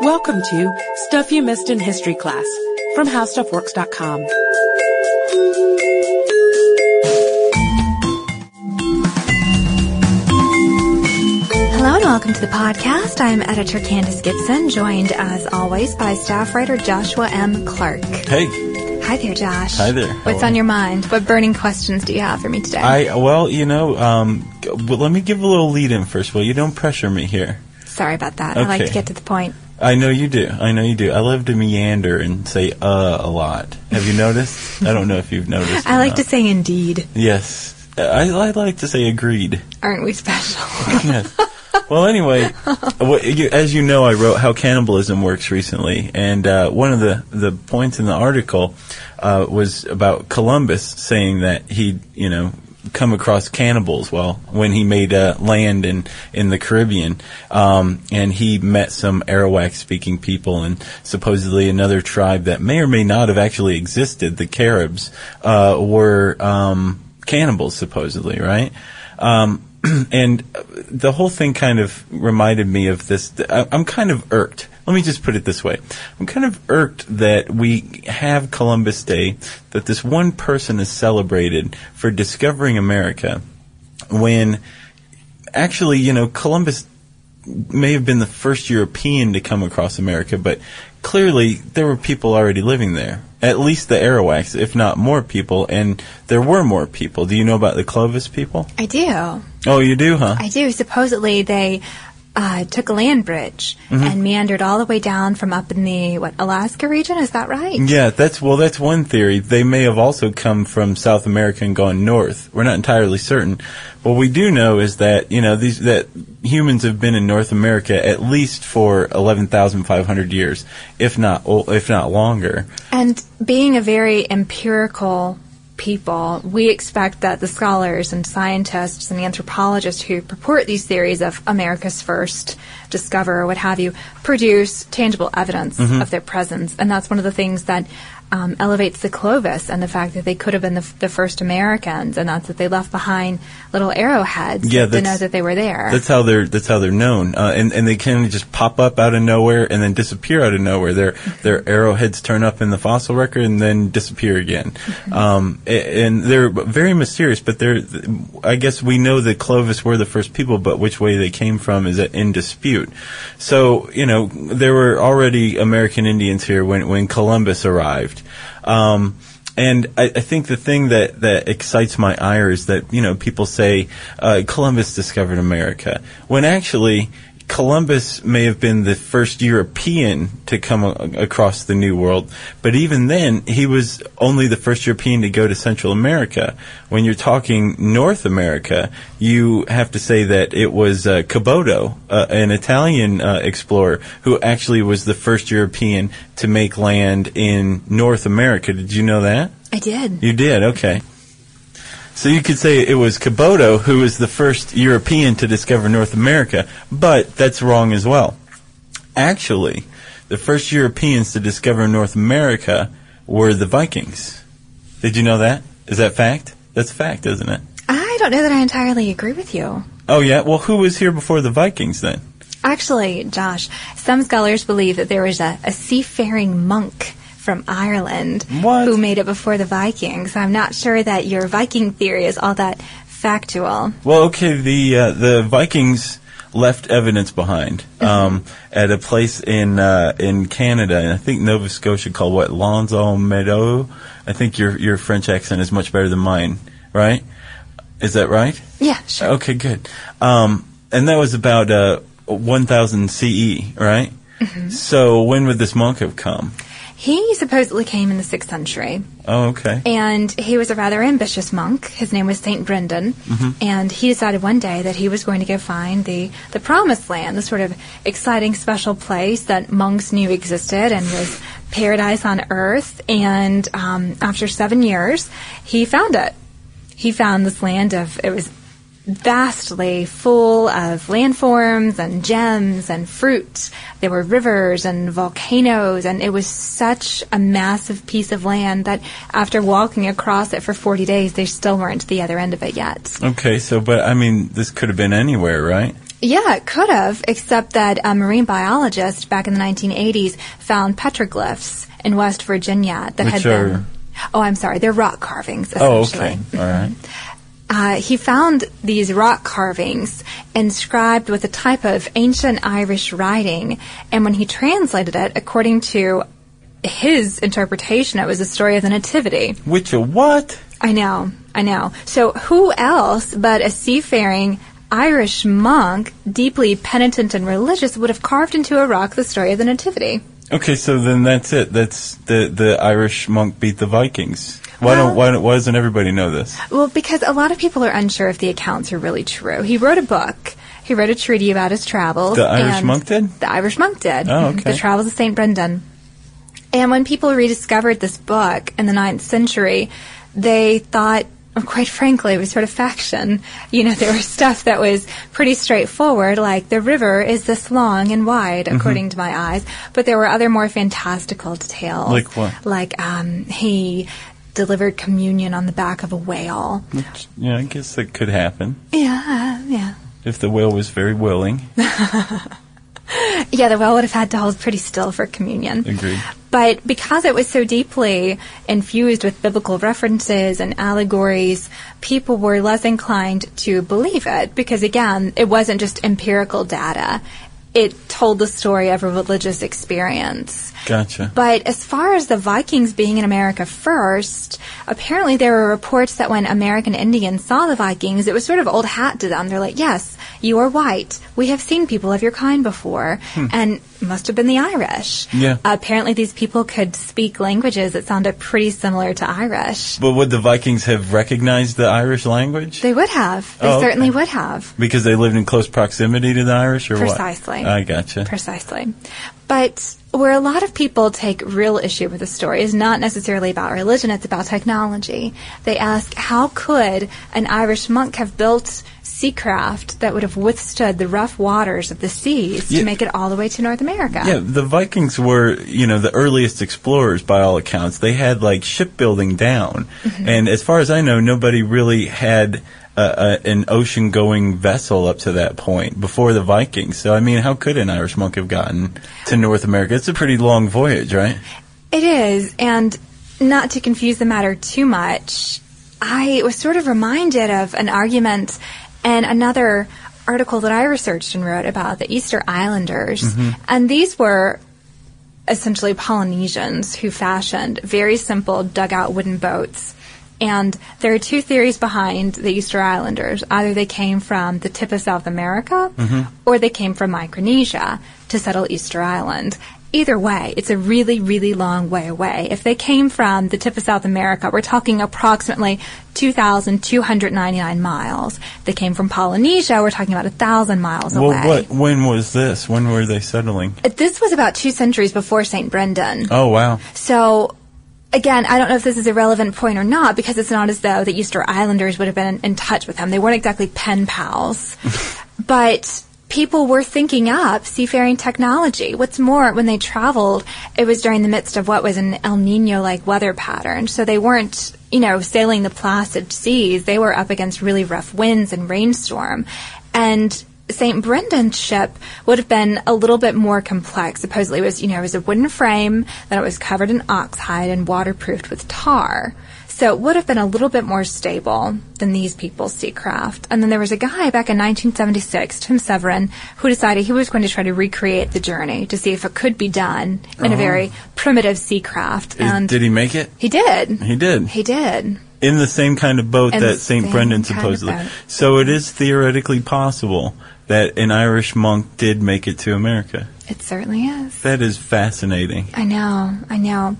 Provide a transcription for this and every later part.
Welcome to Stuff You Missed in History Class from HowStuffWorks.com. Hello and welcome to the podcast. I'm editor Candace Gibson, joined as always by staff writer Joshua M. Clark. Hey, Hi there, Josh. Hi there. What's How on your mind? What burning questions do you have for me today? I well, you know, um, g- well, let me give a little lead in first. Well, you don't pressure me here. Sorry about that. I like Okay. to get to the point. I know you do. I know you do. I love to meander and say "uh" a lot. Have you noticed? I don't know if you've noticed. I like not. to say indeed. Yes, I, I like to say agreed. Aren't we special? yes. Well, anyway, as you know, I wrote how cannibalism works recently, and uh, one of the, the points in the article uh, was about Columbus saying that he, you know, come across cannibals. Well, when he made uh, land in in the Caribbean, um, and he met some Arawak-speaking people, and supposedly another tribe that may or may not have actually existed, the Caribs, uh, were um, cannibals, supposedly, right? Um, and the whole thing kind of reminded me of this. I'm kind of irked. Let me just put it this way. I'm kind of irked that we have Columbus Day, that this one person is celebrated for discovering America, when actually, you know, Columbus may have been the first European to come across America, but clearly there were people already living there. At least the Arawaks, if not more people, and there were more people. Do you know about the Clovis people? I do. Oh, you do, huh? I do. Supposedly they uh, took a land bridge Mm-hmm. and meandered all the way down from up in the what Alaska region. Is that right? Yeah, that's well. That's one theory. They may have also come from South America and gone north. We're not entirely certain. What we do know is that you know these that humans have been in North America at least for eleven thousand five hundred years, if not if not longer. And being a very empirical people, we expect that the scholars and scientists and anthropologists who purport these theories of America's first discoverer, or what have you, produce tangible evidence mm-hmm. of their presence. And that's one of the things that um, elevates the Clovis and the fact that they could have been the, the first Americans, and that's that they left behind little arrowheads Yeah, to know that they were there. That's how they're that's how they're known, uh, and and they kind of just pop up out of nowhere and then disappear out of nowhere. Their their arrowheads turn up in the fossil record and then disappear again, um, a- and they're very mysterious. But they're I guess we know that Clovis were the first people, but which way they came from is in dispute. So you know there were already American Indians here when when Columbus arrived. Um, and I, I think the thing that, that excites my ire is that, you know, people say uh, Columbus discovered America, when actually Columbus may have been the first European to come a- across the New World, but even then, he was only the first European to go to Central America. When you're talking North America, you have to say that it was uh, Caboto, uh, an Italian uh, explorer, who actually was the first European to make land in North America. Did you know that? I did. You did, okay. So you could say it was Caboto who was the first European to discover North America, but that's wrong as well. Actually, the first Europeans to discover North America were the Vikings. Did you know that? Is that fact? That's fact, isn't it? I don't know that I entirely agree with you. Oh yeah. Well, who was here before the Vikings then? Actually, Josh, some scholars believe that there was a, a seafaring monk from Ireland What? who made it before the Vikings. I'm not sure that your Viking theory is all that factual. Well, okay, the uh, the Vikings left evidence behind um, at a place in uh, in Canada, and I think Nova Scotia called what L'Anse aux Meadow. I think your your French accent is much better than mine, right? Is that right? Yeah, sure. Okay, good. Um, and that was about uh, 1000 CE, right? So when would this monk have come? He supposedly came in the 6th century, Oh, okay. and he was a rather ambitious monk. His name was Saint Brendan, and he decided one day that he was going to go find the, the promised land, the sort of exciting special place that monks knew existed and was paradise on earth. And um, after seven years, he found it. He found this land of, it was vastly full of landforms and gems and fruit. There were rivers and volcanoes, and it was such a massive piece of land that after walking across it for 40 days, they still weren't to the other end of it yet. Okay, so, but I mean, this could have been anywhere, right? Yeah, it could have, except that a marine biologist back in the 1980s found petroglyphs in West Virginia that Which had are- Oh, I'm sorry. They're rock carvings, Oh, okay. All right. Uh, he found these rock carvings inscribed with a type of ancient Irish writing, and when he translated it, according to his interpretation, it was a story of the Nativity. Which a what? I know, I know. So who else but a seafaring Irish monk, deeply penitent and religious, would have carved into a rock the story of the Nativity? Okay, so then that's it. That's the the Irish monk beat the Vikings. Why Well- don't why, don't- why doesn't everybody know this? Well, because a lot of people are unsure if the accounts are really true. He wrote a book. He wrote a treaty about his travels. The Irish monk did? The Irish monk did. Oh, okay. The Travels of St. Brendan. And when people rediscovered this book in the ninth century, they thought, well, quite frankly, it was sort of faction. You know, there was stuff that was pretty straightforward, like the river is this long and wide, Mm-hmm. according to my eyes. But there were other more fantastical details. Like what? Like, um, he delivered communion on the back of a whale. Yeah, I guess that could happen Yeah, yeah. if the whale was very willing. Yeah, the whale would have had to hold pretty still for communion. Agreed. But because it was so deeply infused with biblical references and allegories, people were less inclined to believe it because, again, it wasn't just empirical data. It told the story of a religious experience. Gotcha. But as far as the Vikings being in America first, apparently there were reports that when American Indians saw the Vikings, it was sort of old hat to them. They're like, yes, you are white. We have seen people of your kind before. Hmm. And must have been the Irish. Yeah. apparently these people could speak languages that sounded pretty similar to Irish. But would the Vikings have recognized the Irish language? They would have. They Oh, okay. certainly would have. because they lived in close proximity to the Irish, or Precisely. what? I gotcha. Precisely. But where a lot of people take real issue with the story is not necessarily about religion, it's about technology. They ask, how could an Irish monk have built seacraft that would have withstood the rough waters of the seas Yeah. to make it all the way to North America? Yeah, the Vikings were, you know, the earliest explorers by all accounts. They had like shipbuilding down, Mm-hmm. and as far as I know, nobody really had a, a, an ocean-going vessel up to that point before the Vikings. So, I mean, how could an Irish monk have gotten to North America? It's a pretty long voyage, right? It is, and not to confuse the matter too much, I was sort of reminded of an argument and another article that I researched and wrote about the Easter Islanders. Mm-hmm. And these were essentially Polynesians who fashioned very simple dugout wooden boats. And there are two theories behind the Easter Islanders. Either they came from the tip of South America mm-hmm. or they came from Micronesia to settle Easter Island. Either way, it's a really, really long way away. If they came from the tip of South America, we're talking approximately 2,299 miles. If they came from Polynesia, we're talking about 1,000 miles Well, away. what? When was this? When were they settling? This was about two centuries before St. Brendan. Oh, wow. So, again, I don't know if this is a relevant point or not because it's not as though the Easter Islanders would have been in, touch with him. They weren't exactly pen pals. but people were thinking up seafaring technology. What's more, when they traveled, it was during the midst of what was an El Nino like weather pattern. So they weren't, you know, sailing the placid seas. They were up against really rough winds and rainstorm. And St. Brendan's ship would have been a little bit more complex. Supposedly, it was you know it was a wooden frame, then it was covered in oxhide and waterproofed with tar. So it would have been a little bit more stable than these people's sea craft. And then there was a guy back in 1976, Tim Severin, who decided he was going to try to recreate the journey to see if it could be done in a uh-huh. very primitive sea craft. And did he make it? he did. He did. He did. in the same kind of boat In that St. Brendan supposedly. So it is theoretically possible that an Irish monk did make it to America. It certainly is. That is fascinating. I know, I know.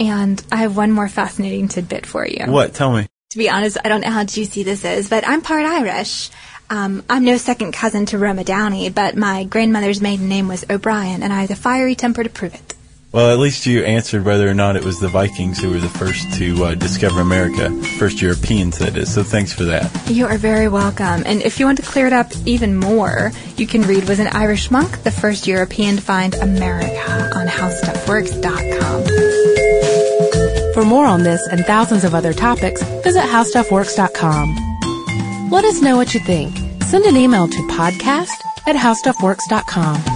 And I have one more fascinating tidbit for you. What? Tell me. To be honest, I don't know how juicy this is, but I'm part Irish. Um, I'm no second cousin to Roma Downey, but my grandmother's maiden name was O'Brien, and I have the fiery temper to prove it. Well, at least you answered whether or not it was the Vikings who were the first to uh, discover America, first Europeans, that is. So thanks for that. You are very welcome. And if you want to clear it up even more, you can read Was an Irish Monk the First European to Find America on HowStuffWorks.com. For more on this and thousands of other topics, visit howstuffworks.com. Let us know what you think. Send an email to podcast at howstuffworks.com.